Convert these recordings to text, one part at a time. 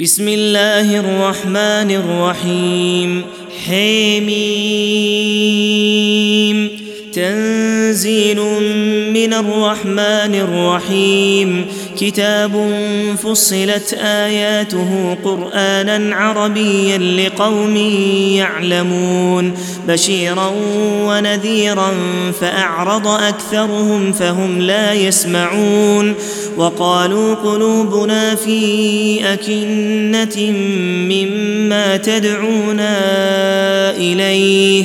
بسم الله الرحمن الرحيم حميم تنزيل من الرحمن الرحيم كتاب فصلت آياته قرآنا عربيا لقوم يعلمون بشيرا ونذيرا فأعرض أكثرهم فهم لا يسمعون وقالوا قلوبنا في أكنة مما تدعونا إليه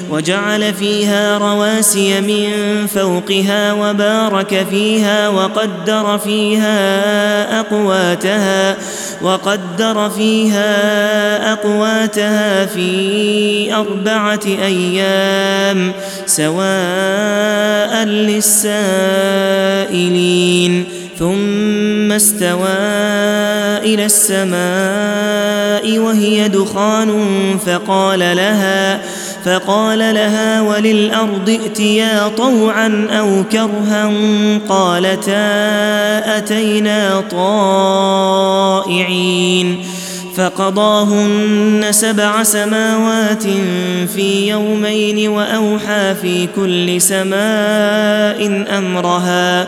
وجعل فيها رواسي من فوقها وبارك فيها وقدر فيها أقواتها وقدر فيها أقواتها في أربعة أيام سواء للسائلين ثم استوى إلى السماء وهي دخان فقال لها فقال لها وللأرض ائتيا طوعا أو كرها قالتا أتينا طائعين فقضاهن سبع سماوات في يومين وأوحى في كل سماء أمرها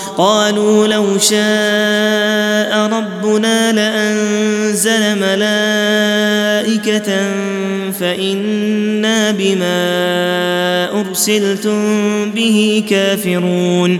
قالوا لو شاء ربنا لأنزل ملائكة فإنا بما أرسلتم به كافرون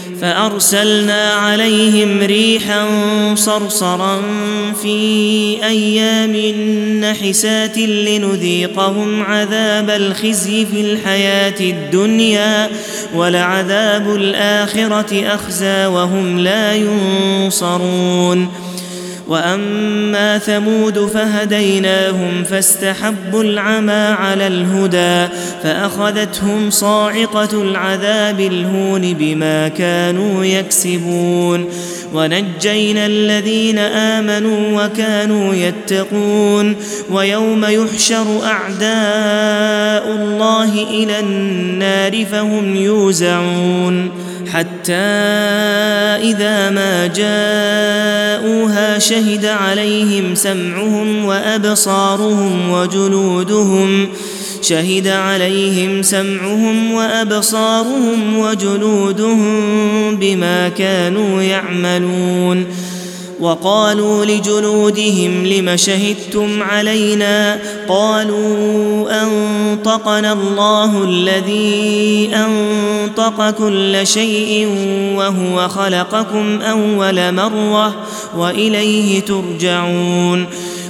فأرسلنا عليهم ريحا صرصرا في أيام نحسات لنذيقهم عذاب الخزي في الحياة الدنيا ولعذاب الآخرة أخزى وهم لا ينصرون وأما ثمود فهديناهم فاستحبوا العمى على الهدى فأخذتهم صاعقة العذاب الهون بما كانوا يكسبون ونجينا الذين آمنوا وكانوا يتقون ويوم يحشر أعداء الله إلى النار فهم يوزعون حتى إذا ما جاءوها شهد عليهم سمعهم وأبصارهم وجلودهم شهد عليهم سمعهم وأبصارهم وجلودهم بما كانوا يعملون وقالوا لجلودهم لم شهدتم علينا قالوا أنطقنا الله الذي أنطق كل شيء وهو خلقكم أول مرة وإليه ترجعون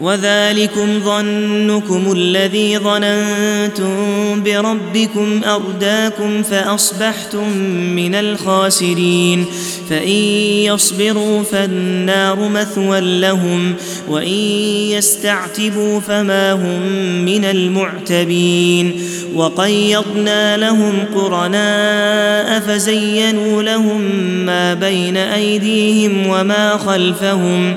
وذلكم ظنكم الذي ظننتم بربكم أرداكم فأصبحتم من الخاسرين فإن يصبروا فالنار مثوى لهم وإن يستعتبوا فما هم من المعتبين وقيضنا لهم قرناء فزينوا لهم ما بين أيديهم وما خلفهم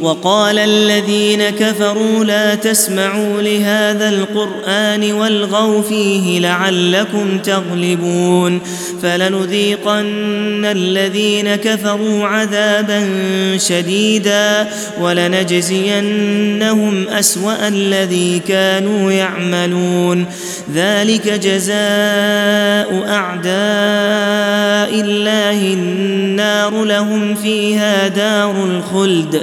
وقال الذين كفروا لا تسمعوا لهذا القرآن والغوا فيه لعلكم تغلبون فلنذيقن الذين كفروا عذابا شديدا ولنجزينهم أسوأ الذي كانوا يعملون ذلك جزاء أعداء الله النار لهم فيها دار الخلد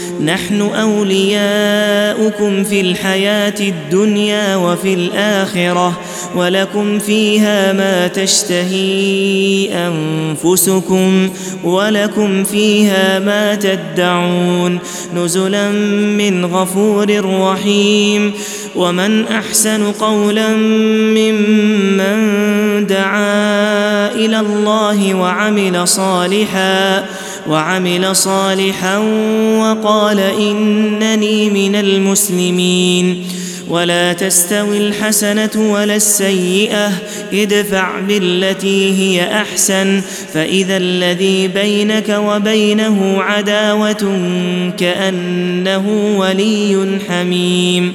نحن أولياؤكم في الحياة الدنيا وفي الآخرة ولكم فيها ما تشتهي أنفسكم ولكم فيها ما تدعون نزلا من غفور رحيم ومن أحسن قولا ممن دعا إلى الله وعمل صالحا وعمل صالحا وقال إنني من المسلمين. ولا تستوي الحسنة ولا السيئة ادفع بالتي هي أحسن. فإذا الذي بينك وبينه عداوة كأنه ولي حميم.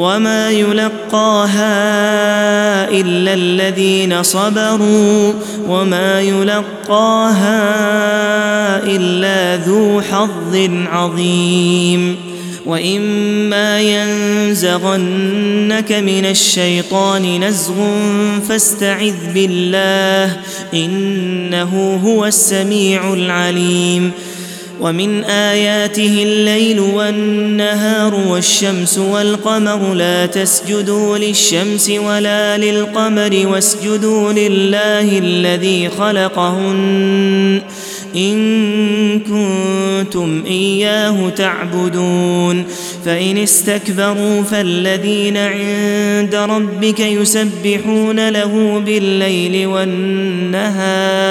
وما يلقاها الا الذين صبروا وما يلقاها الا ذو حظ عظيم واما ينزغنك من الشيطان نزغ فاستعذ بالله انه هو السميع العليم ومن آياته الليل والنهار والشمس والقمر لا تسجدوا للشمس ولا للقمر واسجدوا لله الذي خلقهن إن كنتم إياه تعبدون فإن استكبروا فالذين عند ربك يسبحون له بالليل والنهار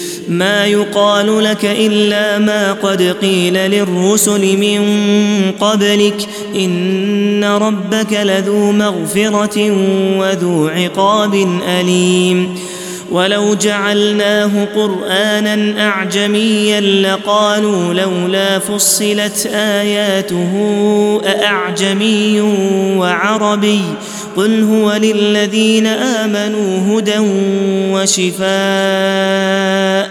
ما يقال لك إلا ما قد قيل للرسل من قبلك. إن ربك لذو مغفرة وذو عقاب أليم. ولو جعلناه قرآنا أعجميا لقالوا لولا فصلت آياته أأعجمي وعربي. قل هو للذين آمنوا هدى وشفاء.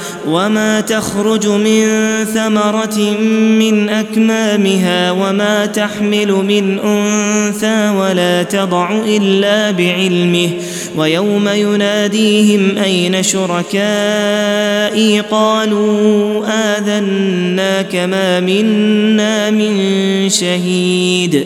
وما تخرج من ثمره من اكمامها وما تحمل من انثى ولا تضع الا بعلمه ويوم يناديهم اين شركائي قالوا اذناك ما منا من شهيد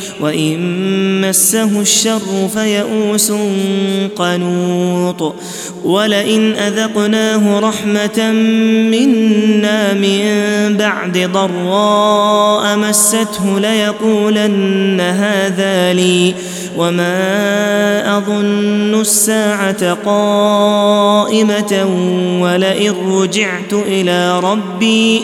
وإن مسه الشر فيئوس قنوط ولئن أذقناه رحمة منا من بعد ضراء مسته ليقولن هذا لي وما أظن الساعة قائمة ولئن رجعت إلى ربي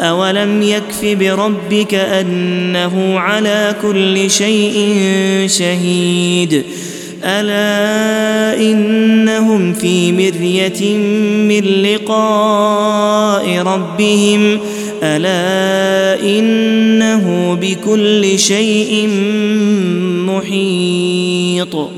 أولم يكف بربك أنه على كل شيء شهيد ألا إنهم في مرية من لقاء ربهم ألا إنه بكل شيء محيط